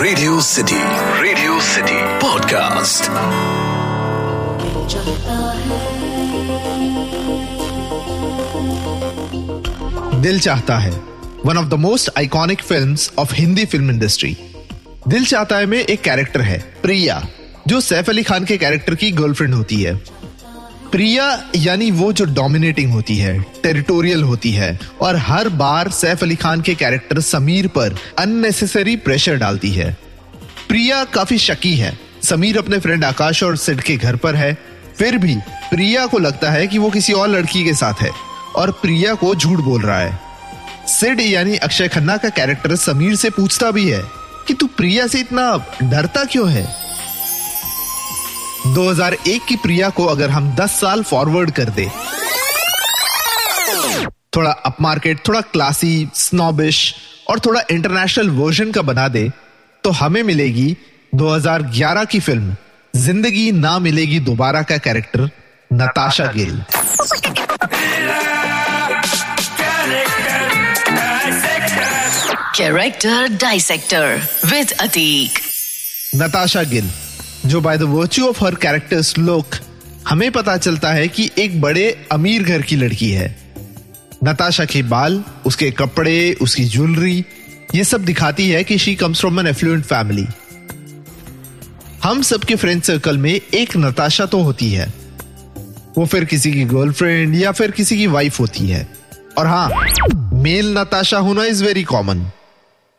Radio city radio city podcast Dil Chahta Hai. One of the most iconic films of Hindi film industry Dil Chahta Hai में एक character है, प्रिया, जो सैफ अली खान के character की girlfriend होती है। प्रिया यानी वो जो डोमिनेटिंग होती है टेरिटोरियल होती है, और हर बार सैफ अली खान के कैरेक्टर समीर पर अननेसेसरी प्रेशर डालती है। प्रिया काफ़ी शकी है। समीर अपने फ्रेंड आकाश और सिड के घर पर है। फिर भी प्रिया को लगता है कि वो किसी और लड़की के साथ है, और प्रिया को झूठ बोल रहा है। सिड यानी अक्षय खन्ना का कैरेक्टर समीर से पूछता भी है कि तू प्रिया से इतना डरता क्यों है? 2001 की प्रिया को अगर हम 10 साल फॉरवर्ड कर दे थोड़ा अपमार्केट थोड़ा क्लासी स्नॉबिश और थोड़ा इंटरनेशनल वर्जन का बना दे तो हमें मिलेगी 2011 की फ़िल्म ज़िंदगी ना मिलेगी दोबारा का character Natasha Gill Character Dissector with Atik. Natasha Gill जो by the virtue of her characters look हमें पता चलता है कि एक बड़े अमीर घर की लड़की है। नताशा के बाल, उसके कपड़े, उसकी ज्वेलरी ये सब दिखाती है कि she comes from an affluent family हम सबके फ्रेंड सर्कल में एक नताशा तो होती है। वो फिर किसी की गर्लफ्रेंड या फिर किसी की वाइफ होती है। और हाँ मेल नताशा होना इज़ वेरी कॉमन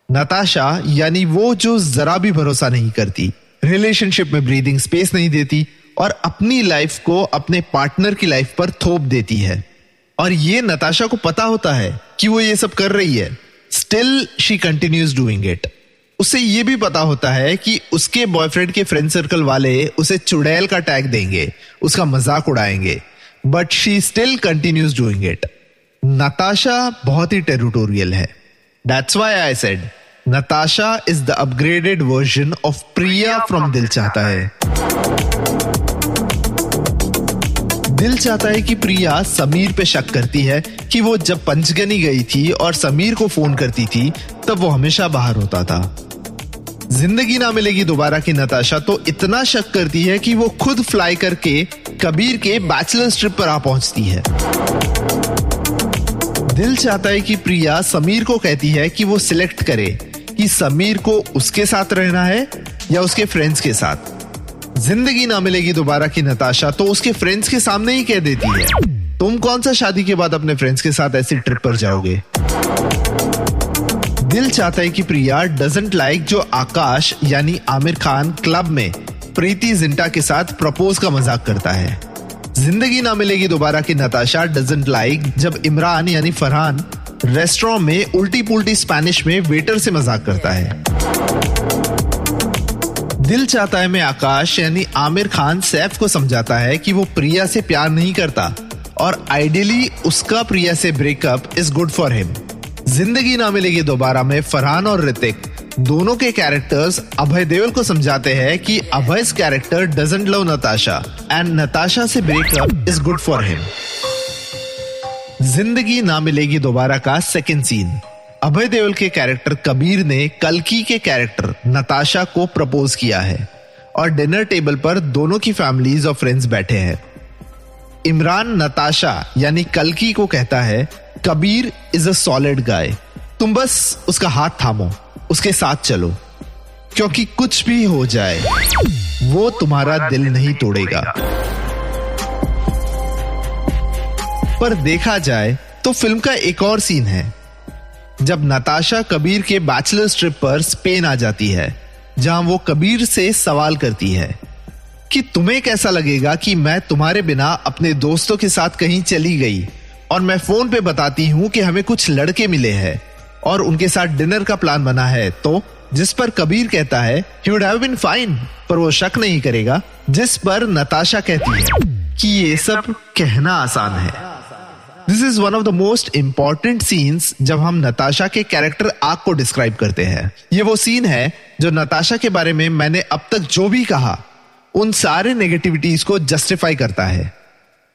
नताशा, यानी वो जो जरा भी भरोसा नहीं करती रिलेशनशिप में ब्रीदिंग स्पेस नहीं देती और अपनी लाइफ को अपने पार्टनर की लाइफ पर थोप देती है। और ये नताशा को पता होता है कि वो ये सब कर रही है। Still she continues doing it उसे ये भी पता होता है कि उसके बॉयफ्रेंड के फ्रेंड सर्कल वाले उसे चुड़ैल का टैग देंगे, उसका मज़ाक उड़ाएँगे। But she still continues doing it Natasha बहुत ही टेरिटोरियल है। That's why I said Natasha is the upgraded version of Priya from Dil Chahta Hai दिल चाहता है कि प्रिया समीर पे शक करती है कि वो जब पंचगनी गई थी और समीर को फ़ोन करती थी, तब वो हमेशा बाहर होता था। ज़िंदगी ना मिलेगी दोबारा की नताशा तो इतना शक करती है कि वो खुद फ्लाई करके कबीर के बैचलर ट्रिप पर आ पहुँचती है। दिल चाहता है कि प्रिया समीर को कहती है कि वो सिलेक्ट करे। कि समीर को उसके साथ रहना है या उसके फ्रेंड्स के साथ? ज़िंदगी ना मिलेगी दोबारा की नताशा तो उसके फ्रेंड्स के सामने ही कह देती है। तुम कौन सा शादी के बाद अपने फ्रेंड्स के साथ ऐसी ट्रिप पर जाओगे? दिल चाहता है कि प्रिया डजेंट लाइक जो आकाश यानी आमिर खान क्लब में प्रीति जिंटा के साथ प्रपोज का मज़ाक करता है। ज़िंदगी ना मिलेगी दोबारा की नताशा डजेंट लाइक जब इमरान यानी फरहान रेस्टोरेंट में उल्टी पुल्टी स्पेनिश में वेटर से मज़ाक करता है। दिल चाहता है मैं आकाश, यानी आमिर खान सैफ को समझाता है कि वो प्रिया से प्यार नहीं करता और आइडियली उसका प्रिया से breakup is good for him. Zindagi Na Milegi दोबारा में फरहान और ऋतिक। दोनों के कैरेक्टर्स अभय देवल को समझाते हैं कि Abhay character doesn't love Natasha and Natasha से breakup is good for him Zindagi Na Milegi दोबारा का सेकेंड सीन अभय देवल के कैरेक्टर कबीर ने कलकी के कैरेक्टर नताशा को प्रपोज किया है और डिनर टेबल पर दोनों की फैमिलीज़ और फ्रेंड्स बैठे हैं। इमरान नताशा यानी कलकी को कहता है, कबीर इज़ अ सॉलिड गाय तुम बस उसका हाथ थामो, उसके साथ चलो, क्योंकि कुछ भी हो जाए, वो तुम्हारा दिल नहीं तोड़ेगा। पर देखा जाए तो फ़िल्म का एक और सीन है, जब नताशा कबीर के बैचलर ट्रिप पर स्पेन आ जाती है, जहाँ वो कबीर से सवाल करती है कि तुम्हें कैसा लगेगा कि मैं तुम्हारे बिना अपने दोस्तों के साथ कहीं चली गई और मैं फ़ोन पे बताती हूँ कि हमें कुछ लड़के मिले हैं और उनके साथ डिनर का प्लान बना है तो जिस पर कबीर कहता है he would have been fine पर वो शक नहीं करेगा, जिस पर नताशा कहती है कि ये सब कहना आसान है। This is one of the most important scenes जब हम नताशा के कैरेक्टर आग को डिस्क्राइब करते हैं। ये वो सीन है जो नताशा के बारे में मैंने अब तक जो भी कहा, उन सारे नेगेटिविटीज को जस्टिफाई करता है।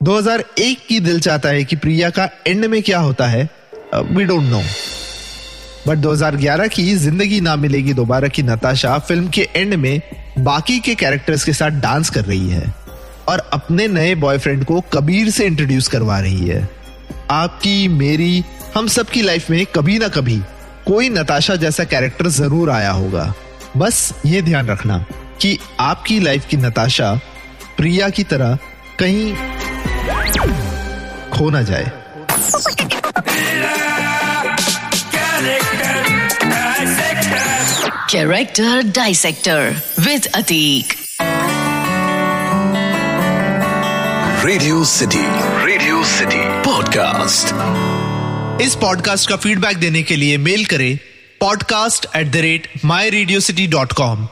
2001 की दिल चाहता है कि प्रिया का एंड में क्या होता है वी डोंट नो बट 2011 की ज़िंदगी ना मिलेगी दोबारा की नताशा फ़िल्म के एंड में बाकी के कैरेक्टर्स के साथ डांस कर रही है और अपने नए बॉयफ्रेंड को कबीर से इंट्रोड्यूस करवा रही है। आपकी, मेरी, हम सबकी लाइफ में कभी ना कभी कोई नताशा जैसा कैरेक्टर ज़रूर आया होगा बस ये ध्यान रखना कि आपकी लाइफ की नताशा प्रिया की तरह कहीं खो ना जाए character Dissector with Atik. Radio city radio city podcast इस पॉडकास्ट का फीडबैक देने के लिए मेल करें podcast at the rate my radio city dot com